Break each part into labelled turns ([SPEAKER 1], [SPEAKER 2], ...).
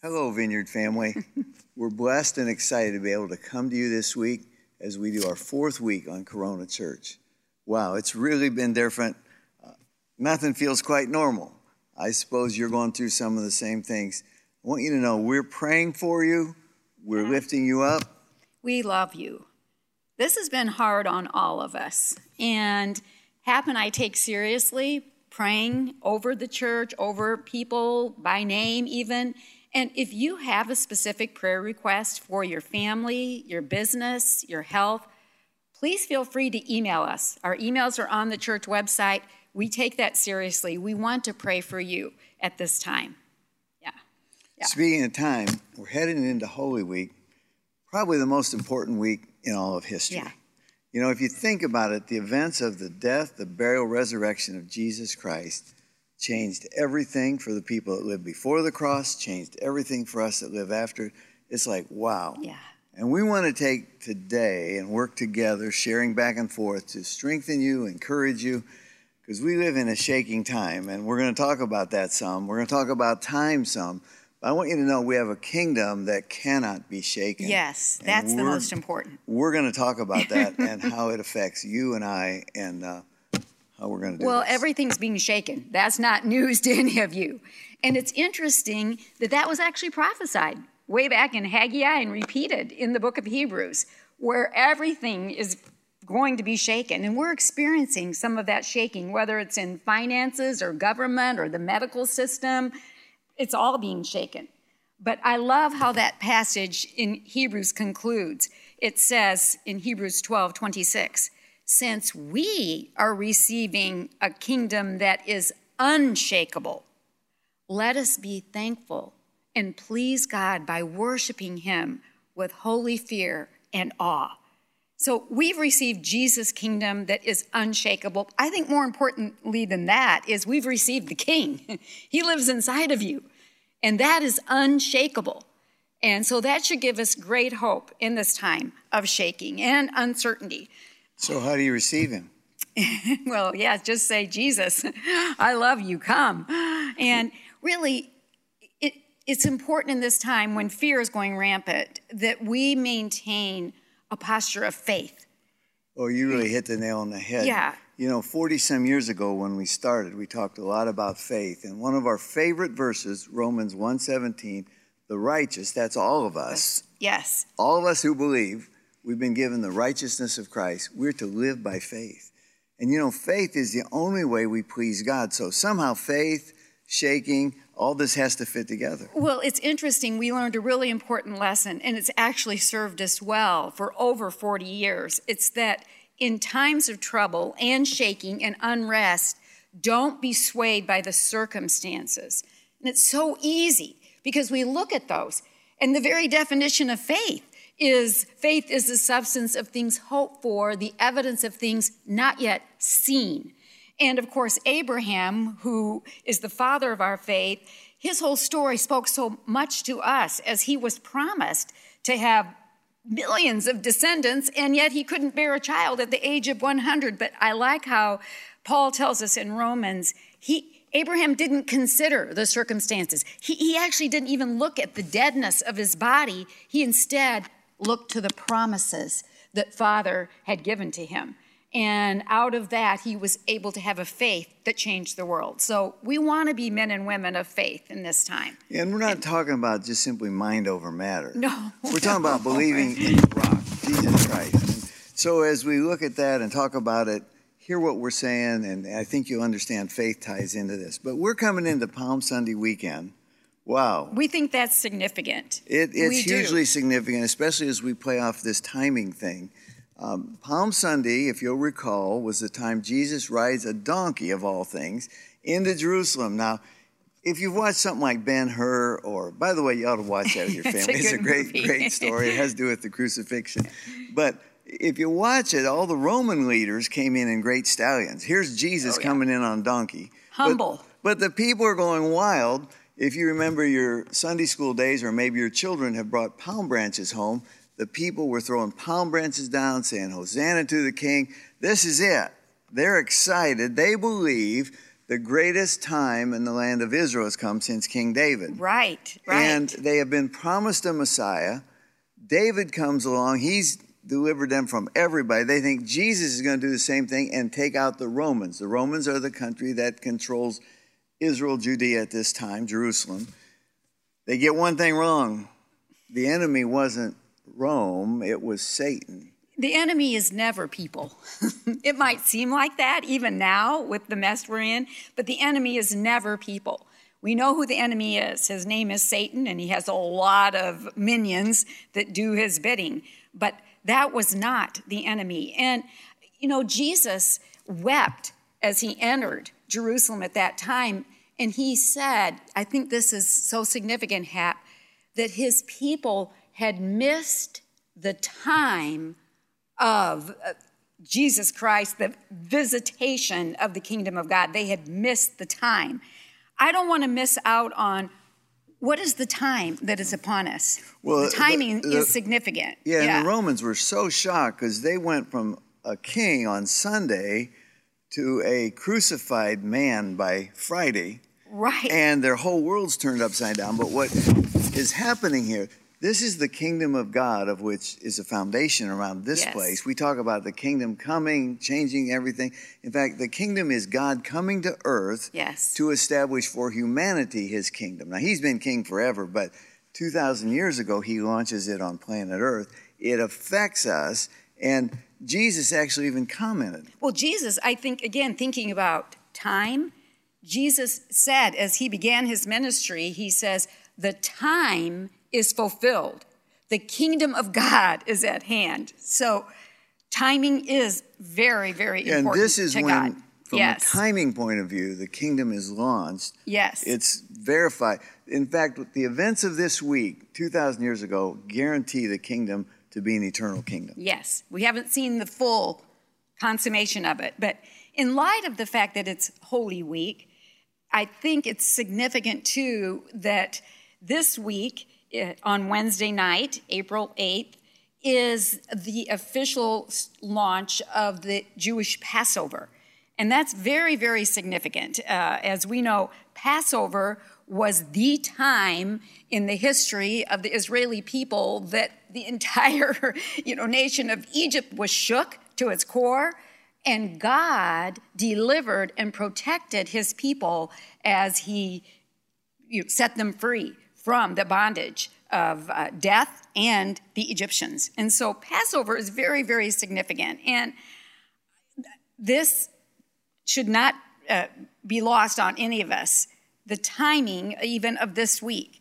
[SPEAKER 1] Hello, Vineyard family. We're blessed and excited to be able to come to you this week as we do our fourth week on Corona Church. Wow, it's really been different. Uh, nothing feels quite normal. I suppose you're going through some of the same things. I want you to know we're praying for you, we're lifting you up.
[SPEAKER 2] We love you. This has been hard on all of us. And Hap and I take seriously praying over the church, over people by name, even. And if you have a specific prayer request for your family, your business, your health, please feel free to email us. Our emails are on the church website. We take that seriously. We want to pray for you at this time. Yeah.
[SPEAKER 1] yeah. Speaking of time, we're heading into Holy Week, probably the most important week in all of history.
[SPEAKER 2] Yeah.
[SPEAKER 1] You know, if you think about it, the events of the death, the burial, resurrection of Jesus Christ changed everything for the people that lived before the cross, changed everything for us that live after. It's like, wow.
[SPEAKER 2] Yeah.
[SPEAKER 1] And we want to take today and work together, sharing back and forth to strengthen you, encourage you, because we live in a shaking time. And we're going to talk about that some. We're going to talk about time some. But I want you to know we have a kingdom that cannot be shaken.
[SPEAKER 2] Yes, that's the most important.
[SPEAKER 1] We're going to talk about that and how it affects you and I. And, uh, how we're going to do
[SPEAKER 2] well
[SPEAKER 1] this.
[SPEAKER 2] everything's being shaken. That's not news to any of you. And it's interesting that that was actually prophesied way back in haggai and repeated in the book of hebrews where everything is going to be shaken. And we're experiencing some of that shaking whether it's in finances or government or the medical system. It's all being shaken. But i love how that passage in hebrews concludes. It says in hebrews 12 26 since we are receiving a kingdom that is unshakable, let us be thankful and please God by worshiping Him with holy fear and awe. So we've received Jesus' kingdom that is unshakable. I think more importantly than that is we've received the King. he lives inside of you, and that is unshakable. And so that should give us great hope in this time of shaking and uncertainty.
[SPEAKER 1] So, how do you receive him?
[SPEAKER 2] well, yeah, just say, Jesus, I love you, come. And really, it, it's important in this time when fear is going rampant that we maintain a posture of faith.
[SPEAKER 1] Oh, you really hit the nail on the head.
[SPEAKER 2] Yeah.
[SPEAKER 1] You know, 40 some years ago when we started, we talked a lot about faith. And one of our favorite verses, Romans 1:17, the righteous, that's all of us.
[SPEAKER 2] Yes.
[SPEAKER 1] All of us who believe We've been given the righteousness of Christ. We're to live by faith. And you know, faith is the only way we please God. So somehow faith, shaking, all this has to fit together.
[SPEAKER 2] Well, it's interesting. We learned a really important lesson, and it's actually served us well for over 40 years. It's that in times of trouble and shaking and unrest, don't be swayed by the circumstances. And it's so easy because we look at those, and the very definition of faith is faith is the substance of things hoped for, the evidence of things not yet seen. And of course, Abraham, who is the father of our faith, his whole story spoke so much to us as he was promised to have millions of descendants, and yet he couldn't bear a child at the age of 100. But I like how Paul tells us in Romans, he, Abraham didn't consider the circumstances. He, he actually didn't even look at the deadness of his body. He instead looked to the promises that Father had given to him. And out of that, he was able to have a faith that changed the world. So we want to be men and women of faith in this time.
[SPEAKER 1] Yeah, and we're not and, talking about just simply mind over matter.
[SPEAKER 2] No.
[SPEAKER 1] We're talking about believing in the rock, Jesus Christ. And so as we look at that and talk about it, hear what we're saying, and I think you'll understand faith ties into this. But we're coming into Palm Sunday weekend. Wow.
[SPEAKER 2] We think that's significant.
[SPEAKER 1] It, it's we hugely do. significant, especially as we play off this timing thing. Um, Palm Sunday, if you'll recall, was the time Jesus rides a donkey, of all things, into Jerusalem. Now, if you've watched something like Ben Hur, or by the way, you ought to watch that with your
[SPEAKER 2] It's a
[SPEAKER 1] family. it's a great,
[SPEAKER 2] movie.
[SPEAKER 1] great story. It has to do with the crucifixion. But if you watch it, all the Roman leaders came in in great stallions. Here's Jesus
[SPEAKER 2] Oh, yeah.
[SPEAKER 1] coming in on donkey. But-
[SPEAKER 2] Humble.
[SPEAKER 1] But, the people are going wild. If you remember your Sunday school days, or maybe your children have brought palm branches home, the people were throwing palm branches down, saying, Hosanna to the King. This is it. They're excited. They believe the greatest time in the land of Israel has come since King David.
[SPEAKER 2] Right, right.
[SPEAKER 1] And they have been promised a Messiah. David comes along. He's delivered them from everybody. They think Jesus is going to do the same thing and take out the Romans. The Romans are the country that controls Israel, Judea at this time, Jerusalem. They get one thing wrong. The enemy wasn't Rome, it was Satan.
[SPEAKER 2] the enemy is never people. it might seem like that even now with the mess we're in, but the enemy is never people. We know who the enemy is. His name is Satan, and he has a lot of minions that do his bidding. But that was not the enemy. And, you know, Jesus wept as he entered Jerusalem at that time. And he said, I think this is so significant, Hap, that his people had missed the time of uh, Jesus Christ, the visitation of the kingdom of God. They had missed the time. I don't want to miss out on what is the time that is upon us.
[SPEAKER 1] Well,
[SPEAKER 2] the timing
[SPEAKER 1] the- the-
[SPEAKER 2] is significant.
[SPEAKER 1] Yeah, and the Romans were so shocked because they went from a king on Sunday to a crucified man by Friday.
[SPEAKER 2] right.
[SPEAKER 1] and their whole world's turned upside down. But what is happening here? This is the kingdom of God, of which is a foundation around this
[SPEAKER 2] Yes.
[SPEAKER 1] place. We talk about the kingdom coming, changing everything. In fact, the kingdom is God coming to earth
[SPEAKER 2] yes.
[SPEAKER 1] to establish for humanity his kingdom. Now, he's been king forever, but 2,000 years ago, he launches it on planet earth. It affects us, and Jesus actually even commented.
[SPEAKER 2] Well, Jesus, I think, again, thinking about time, Jesus said as he began his ministry, he says, The time is fulfilled. The kingdom of God is at hand. So timing is very, very
[SPEAKER 1] And
[SPEAKER 2] important.
[SPEAKER 1] this is
[SPEAKER 2] to
[SPEAKER 1] when,
[SPEAKER 2] God.
[SPEAKER 1] from
[SPEAKER 2] yes.
[SPEAKER 1] a timing point of view, the kingdom is launched.
[SPEAKER 2] yes.
[SPEAKER 1] It's verified. In fact, the events of this week, 2,000 years ago, guarantee the kingdom to be an eternal kingdom.
[SPEAKER 2] Yes, we haven't seen the full consummation of it. But in light of the fact that it's Holy Week, I think it's significant too that this week, eh, on Wednesday night, April 8th, is the official launch of the Jewish Passover. And that's very, very significant. Uh, as we know, Passover was the time in the history of the Israeli people that the entire you know, nation of Egypt was shook to its core. And God delivered and protected his people as he you know, set them free from the bondage of uh, death and the Egyptians. And so Passover is very, very significant. And this should not uh, be lost on any of us, the timing even of this week.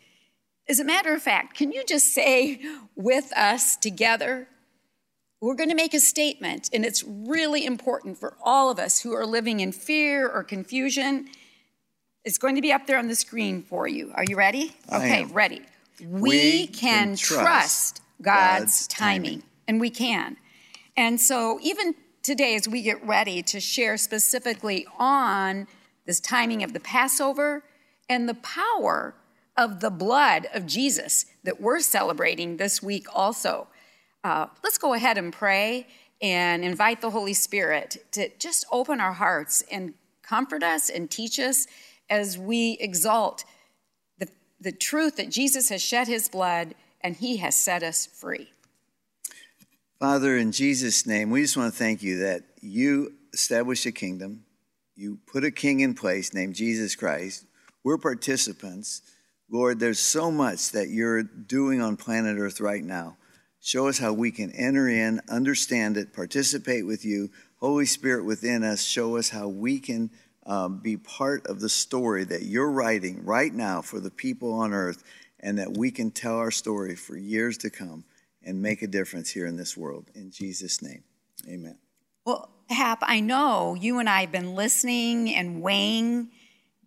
[SPEAKER 2] As a matter of fact, can you just say with us together, we're going to make a statement, and it's really important for all of us who are living in fear or confusion. It's going to be up there on the screen for you. Are you ready?
[SPEAKER 1] I
[SPEAKER 2] okay,
[SPEAKER 1] am.
[SPEAKER 2] ready. We,
[SPEAKER 1] We
[SPEAKER 2] can,
[SPEAKER 1] can
[SPEAKER 2] trust, God's,
[SPEAKER 1] God's
[SPEAKER 2] timing.
[SPEAKER 1] timing.
[SPEAKER 2] and we can. And so, even today, as we get ready to share specifically on this timing of the Passover and the power of the blood of Jesus that we're celebrating this week, also, uh, let's go ahead and pray and invite the Holy Spirit to just open our hearts and comfort us and teach us as we exalt the, the truth that Jesus has shed his blood and he has set us free.
[SPEAKER 1] Father, in Jesus' name, we just want to thank you that you established a kingdom. You put a king in place named Jesus Christ. We're participants. Lord, there's so much that you're doing on planet Earth right now. Show us how we can enter in, understand it, participate with you. Holy Spirit within us, show us how we can um, be part of the story that you're writing right now for the people on earth, and that we can tell our story for years to come and make a difference here in this world. In Jesus' name, amen.
[SPEAKER 2] Well, Hap, I know you and I have been listening and weighing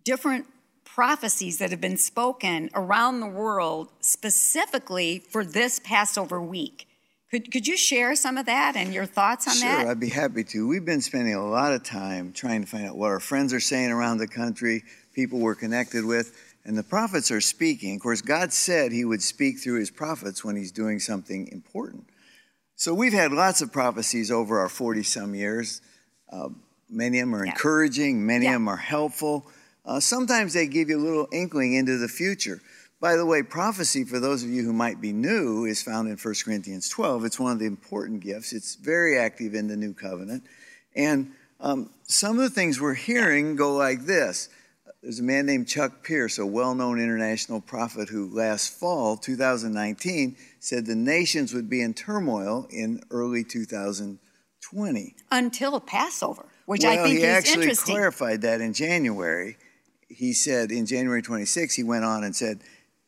[SPEAKER 2] different prophecies that have been spoken around the world specifically for this Passover week. Could, could you share some of that and your thoughts on
[SPEAKER 1] sure,
[SPEAKER 2] that?
[SPEAKER 1] Sure, I'd be happy to. We've been spending a lot of time trying to find out what our friends are saying around the country, people we're connected with, and the prophets are speaking. Of course, God said He would speak through His prophets when He's doing something important. So we've had lots of prophecies over our 40 some years. Uh, many of them are yeah. encouraging, many yeah. of them are helpful. Uh, sometimes they give you a little inkling into the future. By the way, prophecy, for those of you who might be new, is found in 1 Corinthians 12. It's one of the important gifts. It's very active in the new covenant. And um, some of the things we're hearing go like this. There's a man named Chuck Pierce, a well known international prophet, who last fall, 2019, said the nations would be in turmoil in early 2020.
[SPEAKER 2] Until Passover, which
[SPEAKER 1] well,
[SPEAKER 2] I think
[SPEAKER 1] is
[SPEAKER 2] interesting.
[SPEAKER 1] He actually clarified that in January. He said in January 26, he went on and said,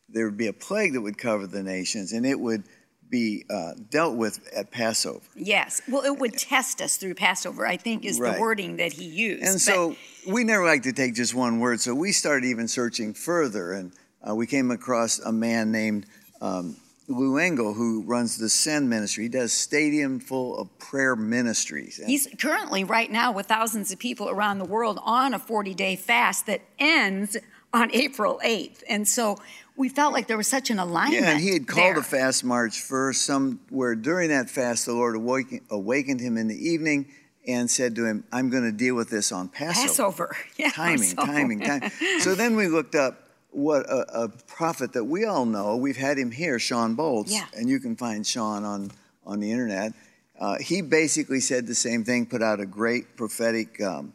[SPEAKER 1] there would be a plague that would cover the nations, and it would be uh, dealt with at Passover.
[SPEAKER 2] Yes. Well, it would test us through Passover, I think, is right. the wording that he used.
[SPEAKER 1] And
[SPEAKER 2] but...
[SPEAKER 1] so we never like to take just one word, so we started even searching further, and uh, we came across a man named um, Lou Engle, who runs the Send Ministry. He does stadium full of prayer ministries.
[SPEAKER 2] He's currently, right now, with thousands of people around the world on a 40 day fast that ends on April 8th. And so we felt like there was such an alignment.
[SPEAKER 1] Yeah, and he had called
[SPEAKER 2] there.
[SPEAKER 1] a fast March 1st, somewhere during that fast, the Lord awakened, awakened him in the evening and said to him, I'm going to deal with this on Passover.
[SPEAKER 2] Passover. Yeah,
[SPEAKER 1] timing,
[SPEAKER 2] so.
[SPEAKER 1] timing, timing. so then we looked up what a, a, prophet that we all know. We've had him here, Shawn Bolz,
[SPEAKER 2] yeah.
[SPEAKER 1] and you can find Shawn on, on the internet. Uh, he basically said the same thing, put out a great prophetic um,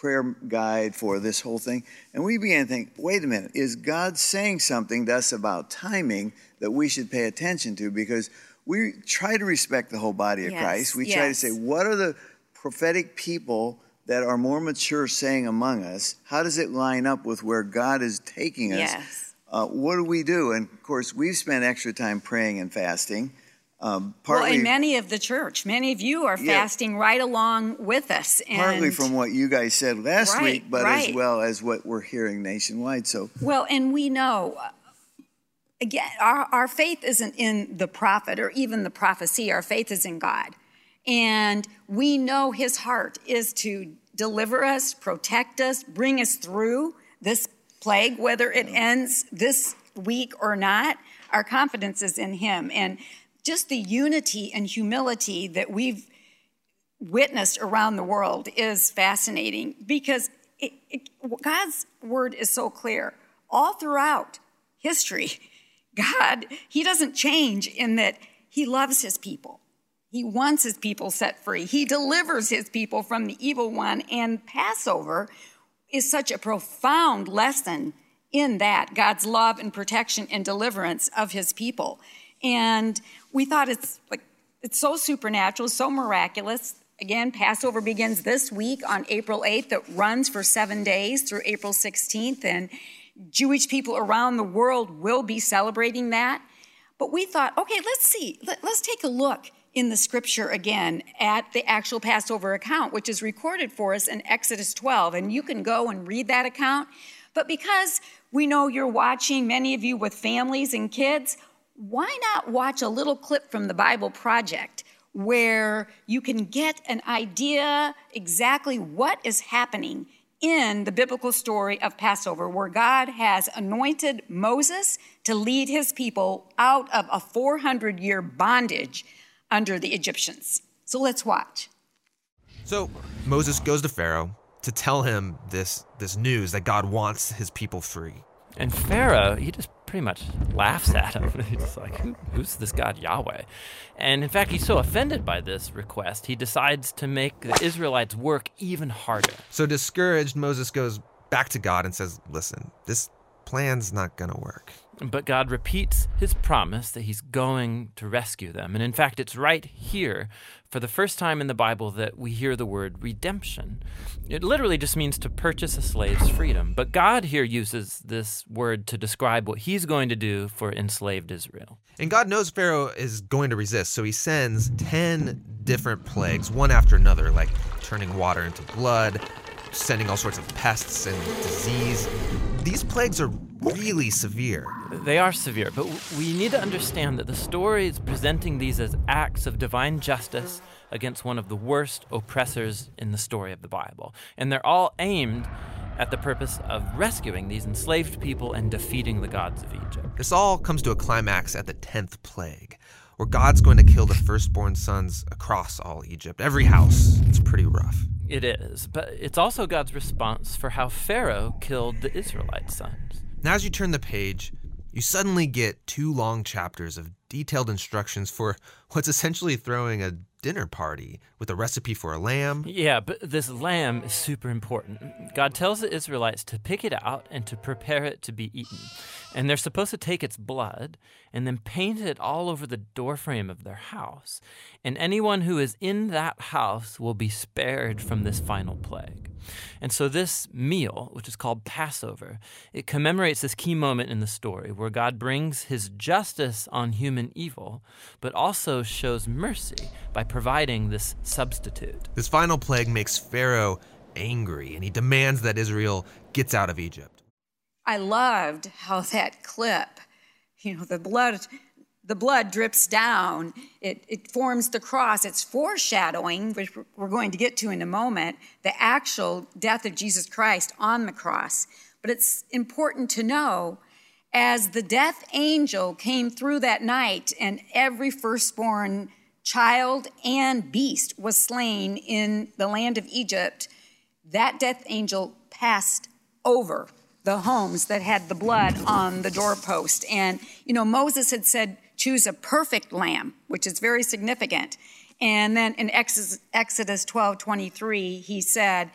[SPEAKER 1] prayer guide for this whole thing. And we began to think wait a minute, is God saying something to us about timing that we should pay attention to? Because we try to respect the whole body of
[SPEAKER 2] yes,
[SPEAKER 1] Christ. We
[SPEAKER 2] yes.
[SPEAKER 1] try to say, what are the prophetic people that are more mature saying among us? How does it line up with where God is taking us?
[SPEAKER 2] Yes.
[SPEAKER 1] Uh, what do we do? And of course, we've spent extra time praying and fasting.
[SPEAKER 2] Um, partly, well, and many of the church, many of you are yeah, fasting right along with us.
[SPEAKER 1] And partly from what you guys said last
[SPEAKER 2] right,
[SPEAKER 1] week, but
[SPEAKER 2] right.
[SPEAKER 1] as well as what we're hearing nationwide. So
[SPEAKER 2] well, and we know again, our, our faith isn't in the prophet or even the prophecy. Our faith is in God, and we know His heart is to deliver us, protect us, bring us through this plague, whether it ends this week or not. Our confidence is in Him, and just the unity and humility that we've witnessed around the world is fascinating because it, it, God's word is so clear. All throughout history, God, He doesn't change in that He loves His people. He wants His people set free. He delivers His people from the evil one. And Passover is such a profound lesson in that God's love and protection and deliverance of His people. And we thought it's like it's so supernatural, so miraculous. Again, Passover begins this week on April 8th. It runs for seven days through April 16th, and Jewish people around the world will be celebrating that. But we thought, okay, let's see, Let, us take a look in the scripture again at the actual Passover account, which is recorded for us in Exodus 12. And you can go and read that account. But because we know you're watching, many of you with families and kids, why not watch a little clip from the Bible Project where you can get an idea exactly what is happening in the biblical story of Passover, where God has anointed Moses to lead his people out of a 400 year bondage under the Egyptians. So let's watch.
[SPEAKER 3] So Moses goes to Pharaoh to tell him this, this news that God wants his people free.
[SPEAKER 4] And Pharaoh, he just pretty much laughs at him. He's like, Who, who's this God Yahweh? And in fact, he's so offended by this request, he decides to make the Israelites work even harder.
[SPEAKER 3] So discouraged, Moses goes back to God and says, Listen, this plan's not going to work.
[SPEAKER 4] But God repeats his promise that he's going to rescue them. And in fact, it's right here, for the first time in the Bible, that we hear the word redemption. It literally just means to purchase a slave's freedom. But God here uses this word to describe what he's going to do for enslaved Israel.
[SPEAKER 3] And God knows Pharaoh is going to resist, so he sends 10 different plagues, one after another, like turning water into blood, sending all sorts of pests and disease. These plagues are really severe.
[SPEAKER 4] They are severe, but we need to understand that the story is presenting these as acts of divine justice against one of the worst oppressors in the story of the Bible. And they're all aimed at the purpose of rescuing these enslaved people and defeating the gods of Egypt.
[SPEAKER 3] This all comes to a climax at the 10th plague, where God's going to kill the firstborn sons across all Egypt. Every house. It's pretty rough.
[SPEAKER 4] It is, but it's also God's response for how Pharaoh killed the Israelite sons.
[SPEAKER 3] Now, as you turn the page, you suddenly get two long chapters of detailed instructions for what's essentially throwing a dinner party with a recipe for a lamb.
[SPEAKER 4] Yeah, but this lamb is super important. God tells the Israelites to pick it out and to prepare it to be eaten. And they're supposed to take its blood and then paint it all over the doorframe of their house. And anyone who is in that house will be spared from this final plague. And so this meal, which is called Passover, it commemorates this key moment in the story where God brings his justice on human evil, but also shows mercy by providing this substitute.
[SPEAKER 3] This final plague makes Pharaoh angry and he demands that Israel gets out of Egypt.
[SPEAKER 2] I loved how that clip, you know, the blood the blood drips down, it, it forms the cross. It's foreshadowing, which we're going to get to in a moment, the actual death of Jesus Christ on the cross. But it's important to know as the death angel came through that night and every firstborn child and beast was slain in the land of Egypt, that death angel passed over the homes that had the blood on the doorpost. And, you know, Moses had said, choose a perfect lamb, which is very significant. And then in Exodus 12 23, he said,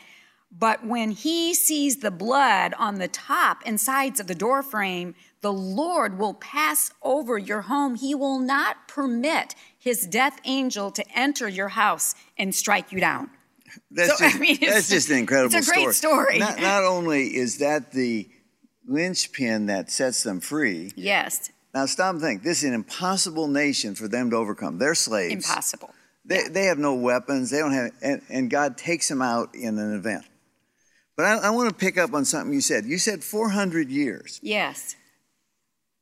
[SPEAKER 2] But when he sees the blood on the top and sides of the doorframe, the Lord will pass over your home. He will not permit his death angel to enter your house and strike you down.
[SPEAKER 1] That's, so, just, I mean, that's just an incredible
[SPEAKER 2] it's a great story. story.
[SPEAKER 1] Not, not only is that the linchpin that sets them free.
[SPEAKER 2] Yes.
[SPEAKER 1] Now stop and think. This is an impossible nation for them to overcome. They're slaves.
[SPEAKER 2] Impossible.
[SPEAKER 1] They, yeah. they have no weapons. They don't have, and, and, God takes them out in an event. But I, I want to pick up on something you said. You said 400 years.
[SPEAKER 2] Yes.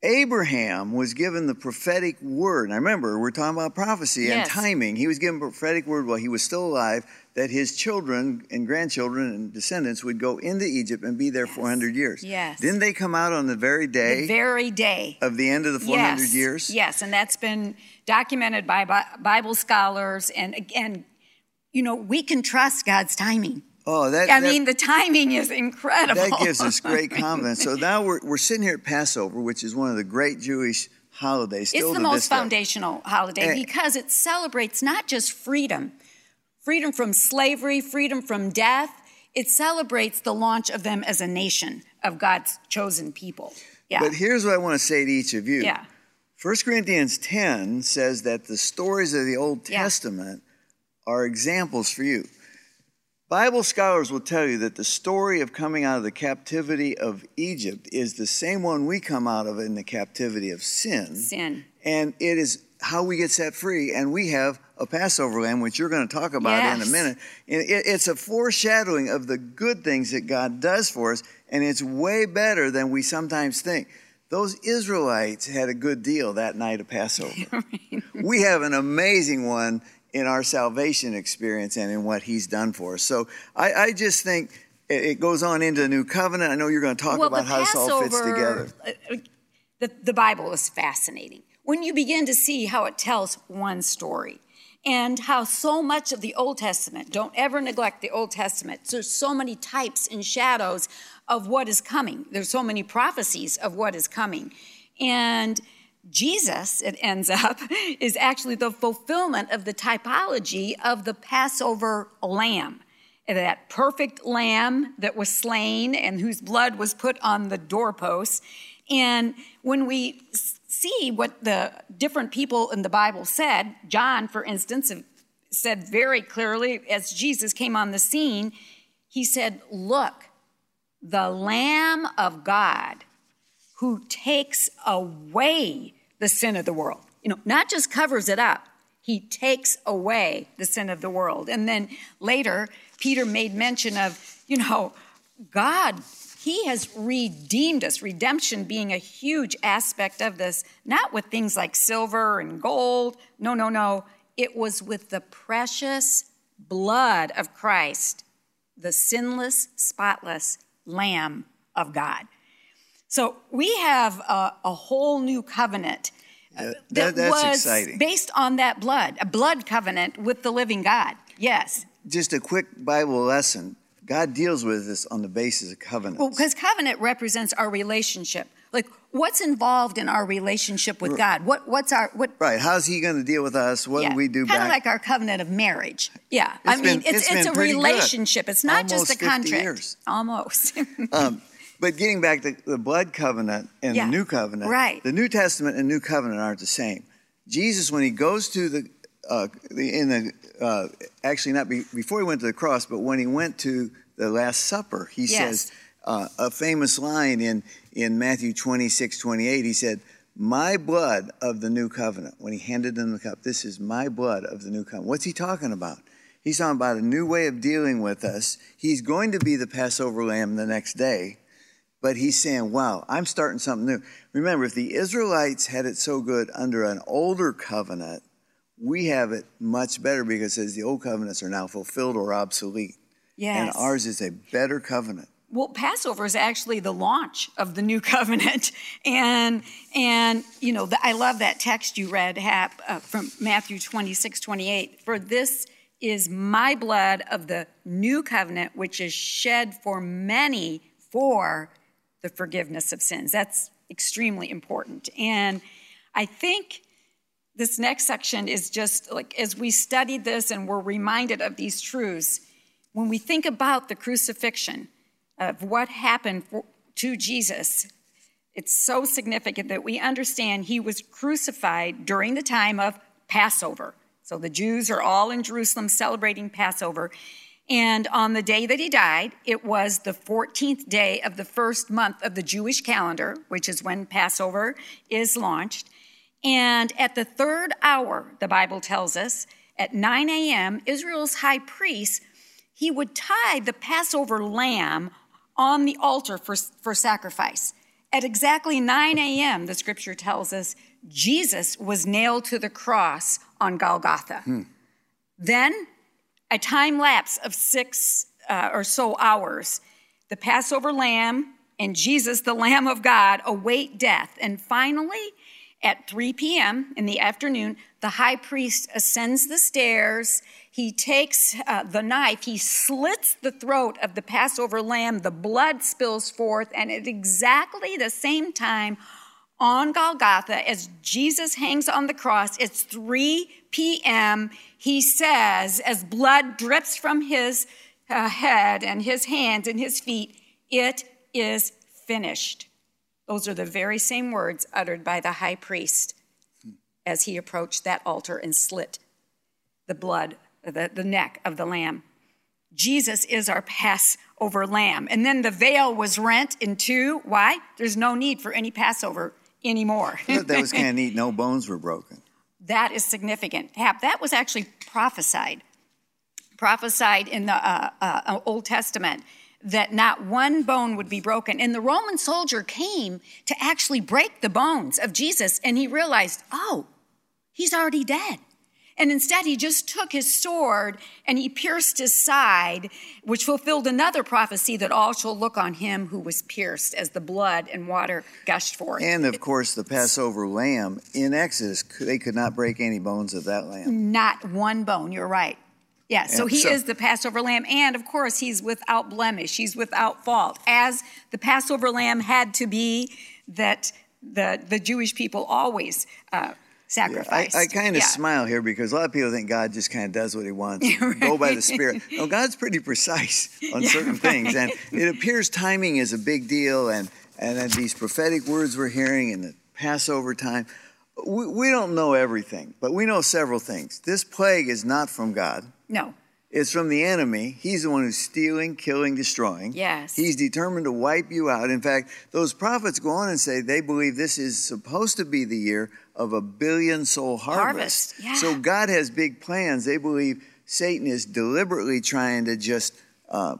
[SPEAKER 1] Abraham was given the prophetic word. And I remember we're talking about prophecy yes. and timing. He was given prophetic word while he was still alive that his children and grandchildren and descendants would go into Egypt and be there yes. 400 years.
[SPEAKER 2] Yes.
[SPEAKER 1] Didn't they come out on the very day?
[SPEAKER 2] The very day.
[SPEAKER 1] Of the end of the 400
[SPEAKER 2] yes.
[SPEAKER 1] years?
[SPEAKER 2] Yes, and that's been documented by Bible scholars. And again, you know, we can trust God's timing.
[SPEAKER 1] Oh, that.
[SPEAKER 2] I
[SPEAKER 1] that,
[SPEAKER 2] mean, the timing is incredible.
[SPEAKER 1] That gives us great confidence. so now we're, we're sitting here at Passover, which is one of the great Jewish holidays.
[SPEAKER 2] it's the most foundational holiday and, because it celebrates not just freedom, freedom from slavery, freedom from death. It celebrates the launch of them as a nation of God's chosen people. Yeah.
[SPEAKER 1] But here's what I want to say to each of you.
[SPEAKER 2] Yeah.
[SPEAKER 1] 1 Corinthians 10 says that the stories of the Old Testament are examples for you. Bible scholars will tell you that the story of coming out of the captivity of Egypt is the same one we come out of in the captivity of sin.
[SPEAKER 2] Sin.
[SPEAKER 1] And it is how we get set free. And we have a Passover lamb, which you're going to talk about yes. in a minute. It's a foreshadowing of the good things that God does for us, and it's way better than we sometimes think. Those Israelites had a good deal that night of Passover. we have an amazing one in our salvation experience and in what He's done for us. So I, I just think it goes on into the new covenant. I know you're going to talk
[SPEAKER 2] well,
[SPEAKER 1] about how this all fits together.
[SPEAKER 2] Uh, the, the Bible is fascinating. When you begin to see how it tells one story, and how so much of the Old Testament, don't ever neglect the Old Testament, there's so many types and shadows of what is coming. There's so many prophecies of what is coming. And Jesus, it ends up, is actually the fulfillment of the typology of the Passover lamb. That perfect lamb that was slain and whose blood was put on the doorposts. And when we see what the different people in the Bible said, John, for instance, said very clearly as Jesus came on the scene, he said, Look, the Lamb of God who takes away the sin of the world. You know, not just covers it up, he takes away the sin of the world. And then later, Peter made mention of, you know, God He has redeemed us, redemption being a huge aspect of this, not with things like silver and gold. No, no, no. It was with the precious blood of Christ, the sinless, spotless Lamb of God. So we have a, a whole new covenant uh,
[SPEAKER 1] Yeah,
[SPEAKER 2] that,
[SPEAKER 1] that- that's
[SPEAKER 2] was
[SPEAKER 1] exciting.
[SPEAKER 2] based on that blood, a blood covenant with the living God. Yes.
[SPEAKER 1] Just a quick Bible lesson. God deals with this on the basis of covenant.
[SPEAKER 2] Well, because covenant represents our relationship. Like, what's involved in our relationship with God? What, what's our what?
[SPEAKER 1] right. How's he going to deal with us? What do we do
[SPEAKER 2] kind of like our covenant of marriage. Yeah, I
[SPEAKER 1] It's
[SPEAKER 2] mean,
[SPEAKER 1] been-
[SPEAKER 2] it's
[SPEAKER 1] it's
[SPEAKER 2] it's, a
[SPEAKER 1] pretty good.
[SPEAKER 2] relationship. It's not just
[SPEAKER 1] Almost
[SPEAKER 2] a
[SPEAKER 1] 50
[SPEAKER 2] contract. Almost.
[SPEAKER 1] Um, but getting back to the blood covenant and
[SPEAKER 2] Yeah,
[SPEAKER 1] the new covenant,
[SPEAKER 2] right.
[SPEAKER 1] The New Testament and New Covenant aren't the same. Jesus, when he goes to the, uh, the in the uh, actually not be, before he went to the cross, but when he went to the Last Supper, he
[SPEAKER 2] Yes.
[SPEAKER 1] says uh, a famous line in in Matthew 26, 28. He said, "My blood of the new covenant." When he handed them the cup, this is my blood of the new covenant. What's he talking about? He's talking about a new way of dealing with us. He's going to be the Passover lamb the next day. But he's saying, wow, I'm starting something new. Remember, if the Israelites had it so good under an older covenant, we have it much better because says the old covenants are now fulfilled or obsolete. And ours is a better covenant.
[SPEAKER 2] Well, Passover is actually the launch of the new covenant, and and you know the, I love that text you read, Hap, uh, from Matthew 26, 28. For this is my blood of the new covenant, which is shed for many for the forgiveness of sins. That's extremely important, and I think this next section is just like as we studied this and we're reminded of these truths, when we think about the crucifixion of what happened for, to Jesus, it's so significant that we understand he was crucified during the time of Passover. So the Jews are all in Jerusalem celebrating Passover. And on the day that he died, it was the 14th day of the first month of the Jewish calendar, which is when Passover is launched. And at the third hour, the Bible tells us, at 9 a.m., Israel's high priest, he would tie the Passover lamb on the altar for, for sacrifice. At exactly 9 a.m., the scripture tells us, Jesus was nailed to the cross on Golgotha. Hmm. Then, a time lapse of six uh, or so hours, the Passover lamb and Jesus, the Lamb of God, await death. And finally, at 3 p.m. in the afternoon, the high priest ascends the stairs. He takes uh, the knife, he slits the throat of the Passover lamb. The blood spills forth, and at exactly the same time, on Golgotha, as Jesus hangs on the cross, it's 3 p.m. He says, as blood drips from his uh, head and his hands and his feet, it is finished. Those are the very same words uttered by the high priest as he approached that altar and slit the blood, the, the neck of the lamb. Jesus is our Passover lamb. And then the veil was rent in two. Why? There's no need for any Passover anymore.
[SPEAKER 1] That was kind of neat. No bones were broken.
[SPEAKER 2] That is significant. That was actually prophesied, prophesied in the uh, uh, Old Testament that not one bone would be broken. And the Roman soldier came to actually break the bones of Jesus, and he realized, oh, he's already dead. And instead, he just took his sword and he pierced his side, which fulfilled another prophecy that all shall look on him who was pierced as the blood and water gushed forth.
[SPEAKER 1] And of course, the Passover lamb in Exodus, they could not break any bones of that lamb.
[SPEAKER 2] Not one bone, you're right. Yeah, so he
[SPEAKER 1] so-
[SPEAKER 2] is the Passover lamb, and of course, he's without blemish, he's without fault, as the Passover lamb had to be that the, the Jewish people always uh,
[SPEAKER 1] I,
[SPEAKER 2] sacrificed.
[SPEAKER 1] I kind of
[SPEAKER 2] Yeah.
[SPEAKER 1] smile here because a lot of people think God just kind of does what he wants, go by the Spirit. No, God's pretty precise on certain things, and it appears timing is a big deal. And and then these prophetic words we're hearing in the Passover time, we, we don't know everything, but we know several things. This plague is not from God.
[SPEAKER 2] No,
[SPEAKER 1] It's from the enemy. He's the one who's stealing, killing, destroying.
[SPEAKER 2] Yes.
[SPEAKER 1] He's determined to wipe you out. In fact, those prophets go on and say they believe this is supposed to be the year of a billion soul harvest.
[SPEAKER 2] Harvest, yeah.
[SPEAKER 1] So God has big plans. They believe Satan is deliberately trying to just uh,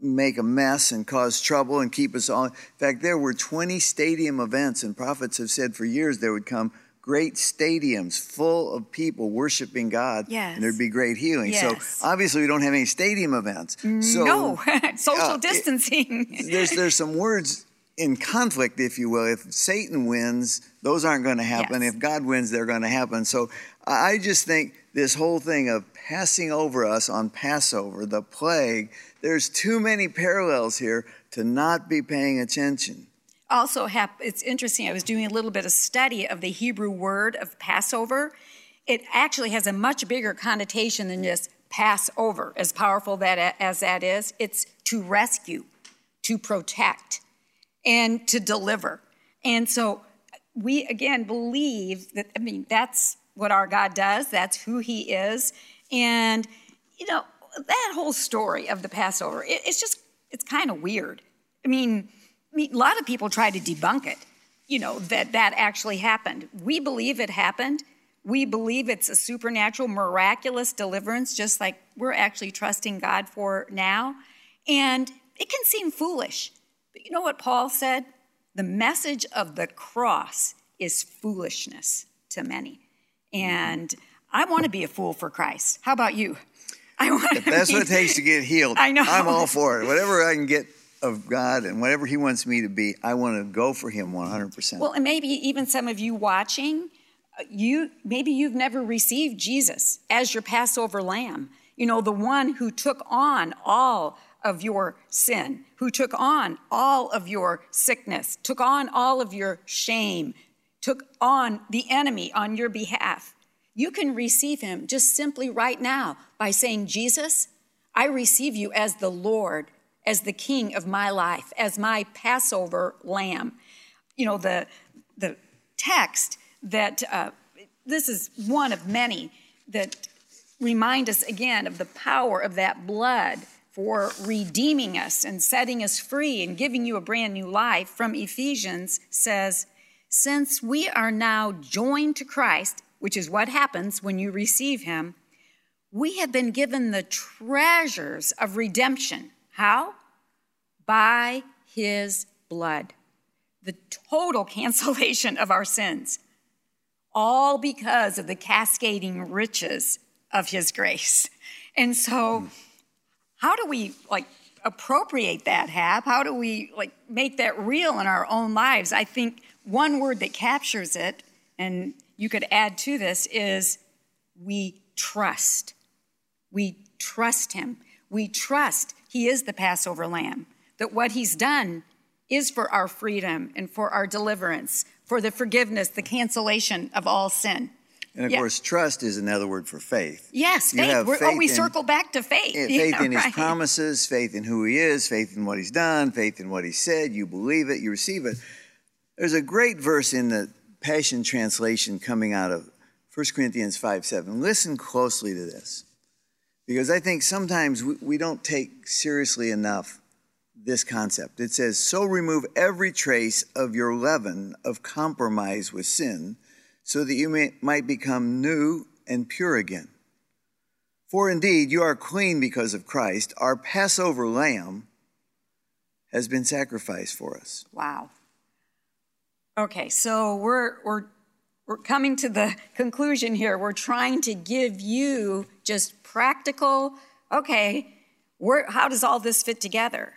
[SPEAKER 1] make a mess and cause trouble and keep us all. In fact, there were 20 stadium events, and prophets have said for years there would come great stadiums full of people worshiping God,
[SPEAKER 2] Yes.
[SPEAKER 1] and there'd be great healing.
[SPEAKER 2] Yes.
[SPEAKER 1] So obviously, we don't have any stadium events. So
[SPEAKER 2] no, social
[SPEAKER 1] uh, it-
[SPEAKER 2] distancing.
[SPEAKER 1] there's there's some words in conflict, if you will. If Satan wins, those aren't going to happen.
[SPEAKER 2] Yes.
[SPEAKER 1] If God wins, they're going to happen. So I just think this whole thing of passing over us on Passover, the plague, there's too many parallels here to not be paying attention.
[SPEAKER 2] also hap- it's interesting i was doing a little bit of study of the hebrew word of passover it actually has a much bigger connotation than just passover as powerful that as that is it's to rescue to protect and to deliver and so we again believe that i mean that's what our god does that's who he is and you know that whole story of the passover it, it's just it's kind of weird i mean I mean, a lot of people try to debunk it, you know, that that actually happened. We believe it happened. We believe it's a supernatural, miraculous deliverance, just like we're actually trusting God for now. And it can seem foolish. But you know what Paul said? The message of the cross is foolishness to many. And I want to be a fool for Christ. How about you? I want to
[SPEAKER 1] That's
[SPEAKER 2] be-
[SPEAKER 1] what it takes to get healed.
[SPEAKER 2] I know.
[SPEAKER 1] I'm all for it. Whatever I can get of God and whatever He wants me to be, I want to go for Him 100%.
[SPEAKER 2] Well, and maybe even some of you watching, uh, you maybe you've never received Jesus as your Passover lamb. You know, the one who took on all of your sin, who took on all of your sickness, took on all of your shame, took on the enemy on your behalf. You can receive him just simply right now by saying, Jesus, I receive you as the Lord, as the King of my life, as my Passover lamb. You know, the, the text that uh, this is one of many that remind us again of the power of that blood for redeeming us and setting us free and giving you a brand new life from Ephesians says, Since we are now joined to Christ, which is what happens when you receive Him, we have been given the treasures of redemption. How? By His blood. The total cancellation of our sins. All because of the cascading riches of His grace. And so, hmm. How do we like appropriate that hap how do we like make that real in our own lives? I think one word that captures it and you could add to this is we trust. We trust him. We trust he is the passover lamb that what he's done is for our freedom and for our deliverance for the forgiveness the cancellation of all sin
[SPEAKER 1] and of
[SPEAKER 2] yeah.
[SPEAKER 1] course, trust is another word for faith.
[SPEAKER 2] yes
[SPEAKER 1] You
[SPEAKER 2] faith, We're- oh we
[SPEAKER 1] in-
[SPEAKER 2] circle back to faith
[SPEAKER 1] Yeah,
[SPEAKER 2] Yeah,
[SPEAKER 1] faith in his promises, faith in who he is, faith in what he's done, faith in what he said. You believe it, you receive it. There's a great verse in the Passion Translation coming out of 1 Corinthians 5 7. Listen closely to this because I think sometimes we, we don't take seriously enough this concept. It says, So remove every trace of your leaven of compromise with sin, so that you may, might become new and pure again. For indeed, you are clean because of Christ. Our Passover lamb has been sacrificed for us.
[SPEAKER 2] Wow. Okay, so we're we're we're coming to the conclusion here. We're trying to give you just practical. Okay, how does all this fit together?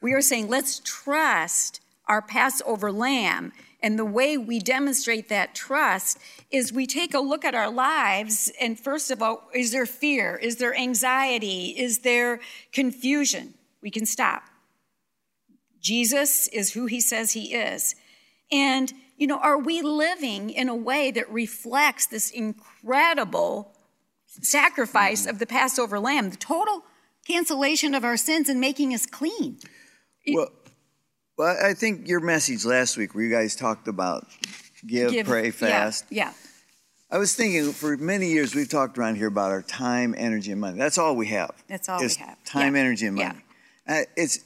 [SPEAKER 2] We are saying let's trust our Passover lamb. And the way we demonstrate that trust is we take a look at our lives, and first of all, is there fear? Is there anxiety? Is there confusion? We can stop. Jesus is who he says he is. And, you know, are we living in a way that reflects this incredible sacrifice of the Passover lamb, the total cancellation of our sins and making us clean?
[SPEAKER 1] Well, well, I think your message last week, where you guys talked about give,
[SPEAKER 2] Give-
[SPEAKER 1] pray, fast.
[SPEAKER 2] Yeah. yeah.
[SPEAKER 1] I was thinking for many years we've talked around here about our time, energy, and money. That's all we have.
[SPEAKER 2] That's all we have.
[SPEAKER 1] Time,
[SPEAKER 2] Yeah.
[SPEAKER 1] energy, and
[SPEAKER 2] Yeah.
[SPEAKER 1] money. Uh, it's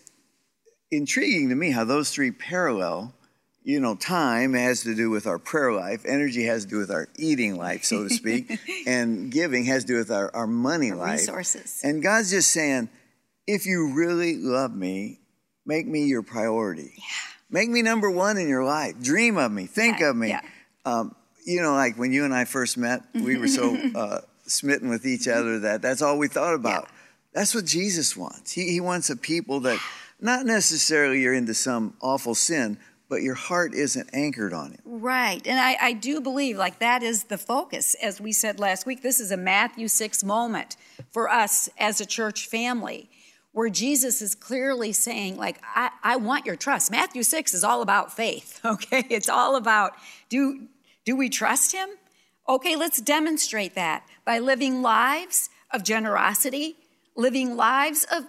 [SPEAKER 1] intriguing to me how those three parallel. You know, time has to do with our prayer life, energy has to do with our eating life, so to speak, and giving has to do with our, our money life.
[SPEAKER 2] resources.
[SPEAKER 1] And God's just saying, if you really love me, make me your priority. Yeah. Make me number one in your life. Dream of me. Think
[SPEAKER 2] Yeah,
[SPEAKER 1] of me.
[SPEAKER 2] yeah.
[SPEAKER 1] Um, you know, like when you and I first met, we were so uh, smitten with each other that that's all we thought about. That's what Jesus wants. He, he wants a people that not necessarily you're into some awful sin, but your heart isn't anchored on it.
[SPEAKER 2] Right. And I, I do believe like that is the focus. As we said last week, this is a Matthew 6 moment for us as a church family where Jesus is clearly saying, like, I, I want your trust. Matthew 6 is all about faith, okay? It's all about do, do we trust him? Okay, let's demonstrate that by living lives of generosity, living lives of,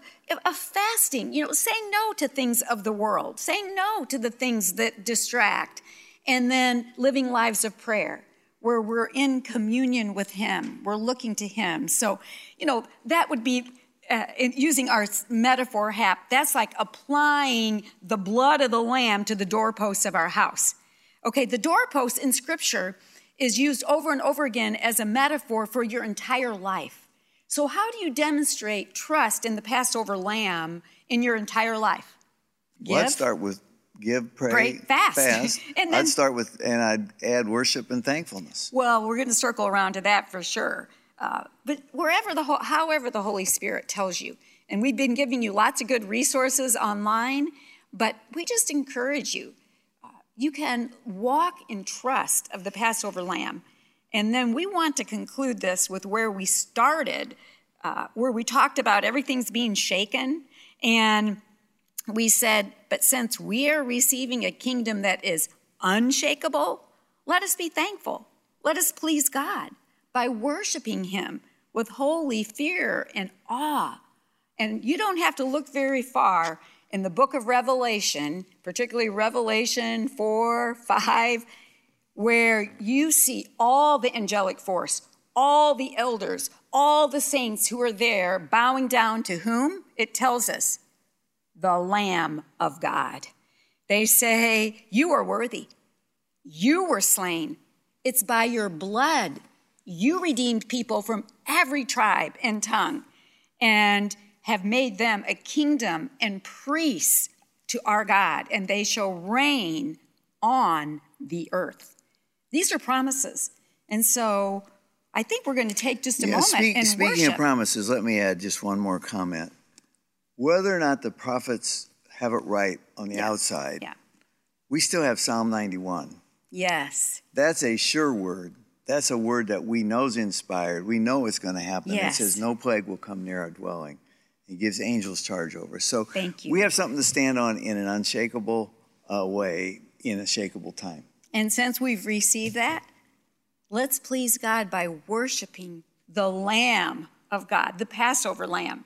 [SPEAKER 2] of fasting, you know, saying no to things of the world, saying no to the things that distract, and then living lives of prayer where we're in communion with Him, we're looking to Him. So, you know, that would be. Uh, in using our metaphor, hap, that's like applying the blood of the lamb to the doorposts of our house. Okay, the doorpost in Scripture is used over and over again as a metaphor for your entire life. So, how do you demonstrate trust in the Passover lamb in your entire life?
[SPEAKER 1] Well, I'd start with give, pray,
[SPEAKER 2] Pray, fast. And then-
[SPEAKER 1] I'd start with, and I'd add worship and thankfulness.
[SPEAKER 2] Well, we're going to circle around to that for sure. Uh, but wherever the, ho- however the Holy Spirit tells you, and we've been giving you lots of good resources online, but we just encourage you. Uh, you can walk in trust of the Passover lamb. And then we want to conclude this with where we started, uh, where we talked about everything's being shaken. And we said, but since we are receiving a kingdom that is unshakable, let us be thankful. Let us please God by worshiping Him with holy fear and awe. And you don't have to look very far in the book of Revelation, particularly Revelation 4, 5, where you see all the angelic force, all the elders, all the saints who are there bowing down to whom? It tells us the Lamb of God. They say, You are worthy. You were slain. It's by your blood. You redeemed people from every tribe and tongue and have made them a kingdom and priests to our God, and they shall reign on the earth. These are promises. And so I think we're going to take just a moment
[SPEAKER 1] speak-
[SPEAKER 2] and
[SPEAKER 1] speaking
[SPEAKER 2] worship.
[SPEAKER 1] of promises, let me add just one more comment. Whether or not the prophets have it right on the outside,
[SPEAKER 2] yeah.
[SPEAKER 1] we still have Psalm 91.
[SPEAKER 2] Yes.
[SPEAKER 1] That's a sure word. That's a word that we know is inspired. We know it's going to happen.
[SPEAKER 2] Yes.
[SPEAKER 1] It says, No plague will come near our dwelling. He gives angels charge over. So
[SPEAKER 2] Thank you.
[SPEAKER 1] we have something to stand on in an unshakable uh, way in a shakable time.
[SPEAKER 2] And since we've received that, let's please God by worshiping the Lamb of God, the Passover Lamb.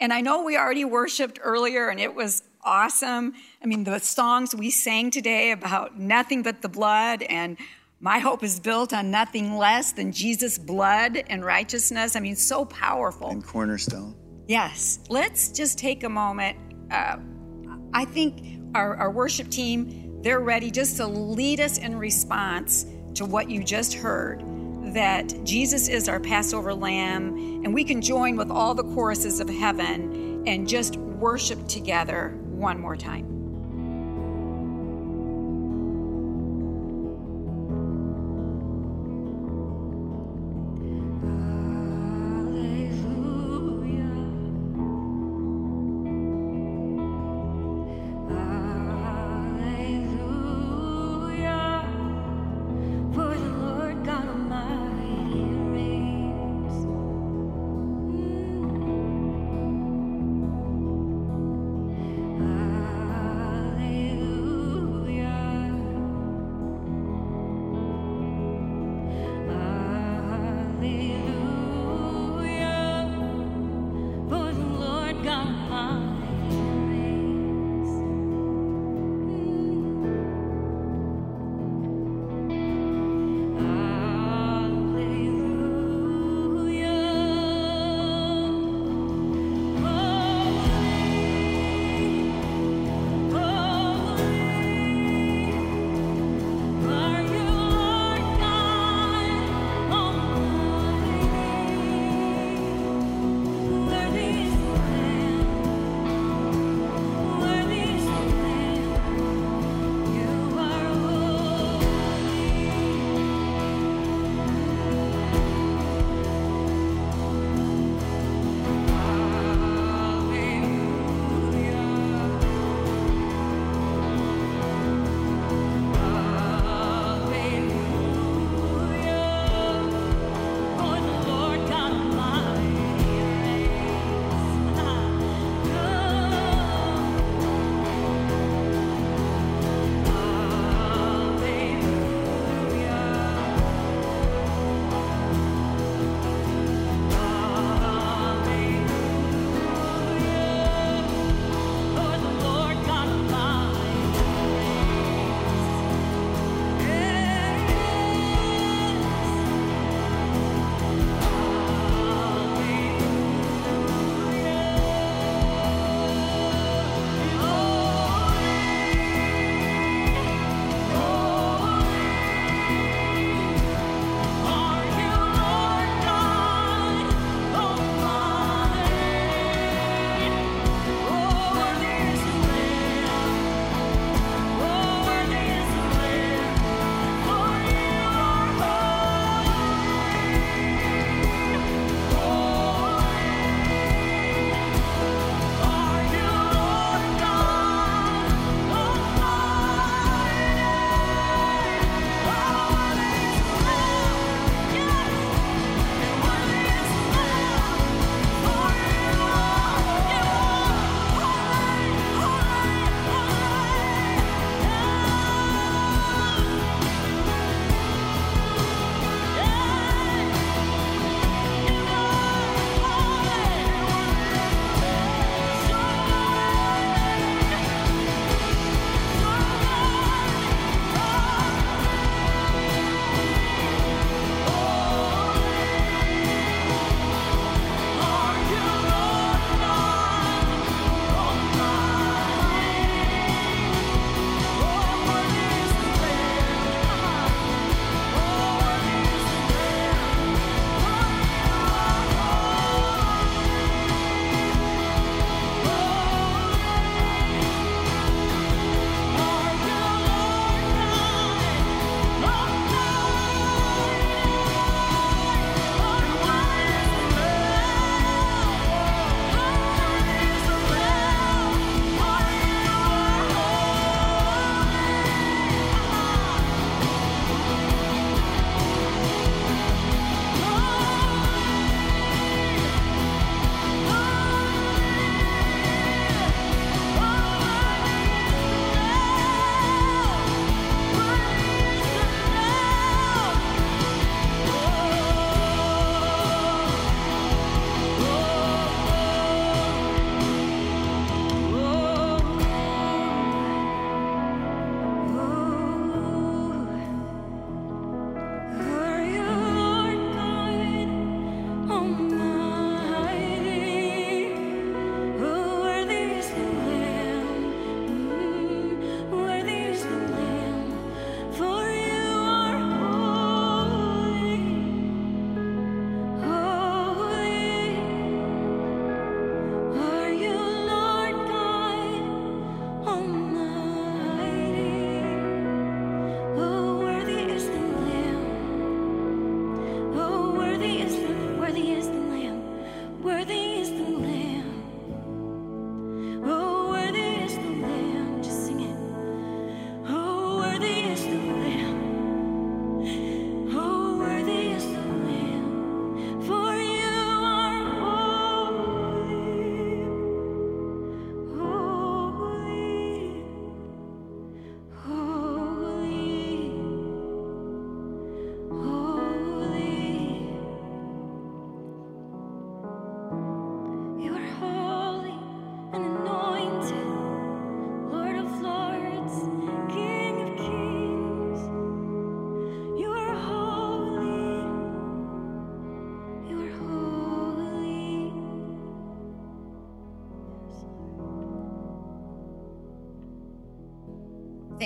[SPEAKER 2] And I know we already worshiped earlier and it was awesome. I mean, the songs we sang today about nothing but the blood and my hope is built on nothing less than Jesus' blood and righteousness. I mean, so powerful.
[SPEAKER 1] And cornerstone.
[SPEAKER 2] Yes, let's just take a moment. Uh, I think our, our worship team, they're ready just to lead us in response to what you just heard that Jesus is our Passover lamb, and we can join with all the choruses of heaven and just worship together one more time.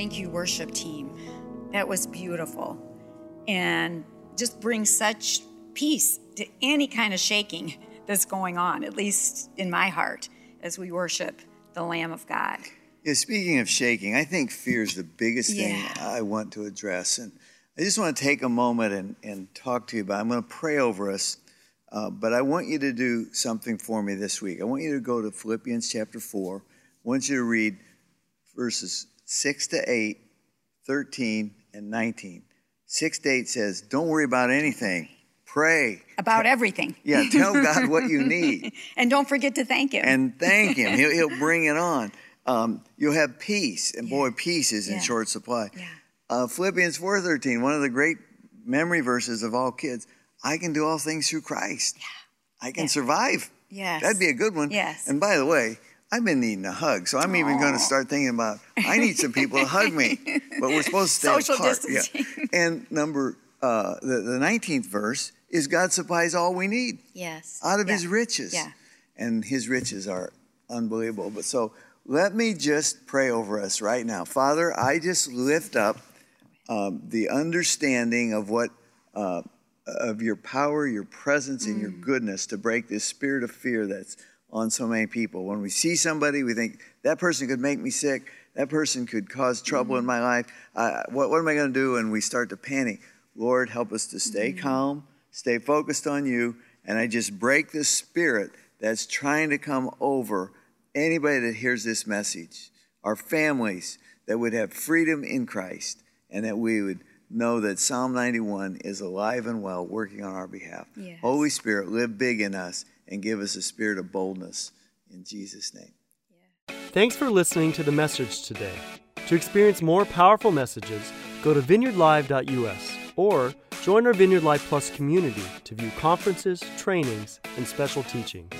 [SPEAKER 2] Thank you, worship team. That was beautiful. And just brings such peace to any kind of shaking that's going on, at least in my heart, as we worship the Lamb of God.
[SPEAKER 1] Yeah, speaking of shaking, I think fear is the biggest thing I want to address. And I just want to take a moment and, and talk to you about I'm going to pray over us, uh, but I want you to do something for me this week. I want you to go to Philippians chapter 4. I want you to read verses 6 to 8, 13, and 19. 6 to 8 says, Don't worry about anything, pray.
[SPEAKER 2] About everything.
[SPEAKER 1] Yeah, tell God what you need
[SPEAKER 2] And don't forget to thank Him.
[SPEAKER 1] and thank Him. He'll, he'll bring it on. Um, you'll have peace, and boy, peace is in
[SPEAKER 2] Yeah.
[SPEAKER 1] short supply.
[SPEAKER 2] Yeah.
[SPEAKER 1] Uh, Philippians four thirteen, one of the great memory verses of all kids. I can do all things through Christ. I can
[SPEAKER 2] Yeah.
[SPEAKER 1] survive.
[SPEAKER 2] Yes.
[SPEAKER 1] That'd be a good one.
[SPEAKER 2] Yes.
[SPEAKER 1] And by the way, I've been needing a hug, so I'm even going to start thinking about I need some people to hug me, but we're supposed to stay
[SPEAKER 2] Social
[SPEAKER 1] apart.
[SPEAKER 2] distancing.
[SPEAKER 1] Yeah. And number uh, the the nineteenth verse is God supplies all we need
[SPEAKER 2] yes.
[SPEAKER 1] out of
[SPEAKER 2] Yeah.
[SPEAKER 1] his riches.
[SPEAKER 2] Yeah.
[SPEAKER 1] And his riches are unbelievable. But so let me just pray over us right now. Father, I just lift up um, the understanding of what. Uh, of your power, your presence, and your goodness to break this spirit of fear that's on so many people. When we see somebody, we think that person could make me sick, that person could cause trouble in my life. Uh, what, what am I going to do? And we start to panic. Lord, help us to stay calm, stay focused on you, and I just break the spirit that's trying to come over anybody that hears this message, our families that would have freedom in Christ, and that we would know that Psalm 91 is alive and well, working on our behalf.
[SPEAKER 2] Yes.
[SPEAKER 1] Holy Spirit, live big in us and give us a spirit of boldness in Jesus' name.
[SPEAKER 5] Thanks for listening to the message today. To experience more powerful messages, go to vineyardlive.us or join our Vineyard Live Plus community to view conferences, trainings, and special teachings.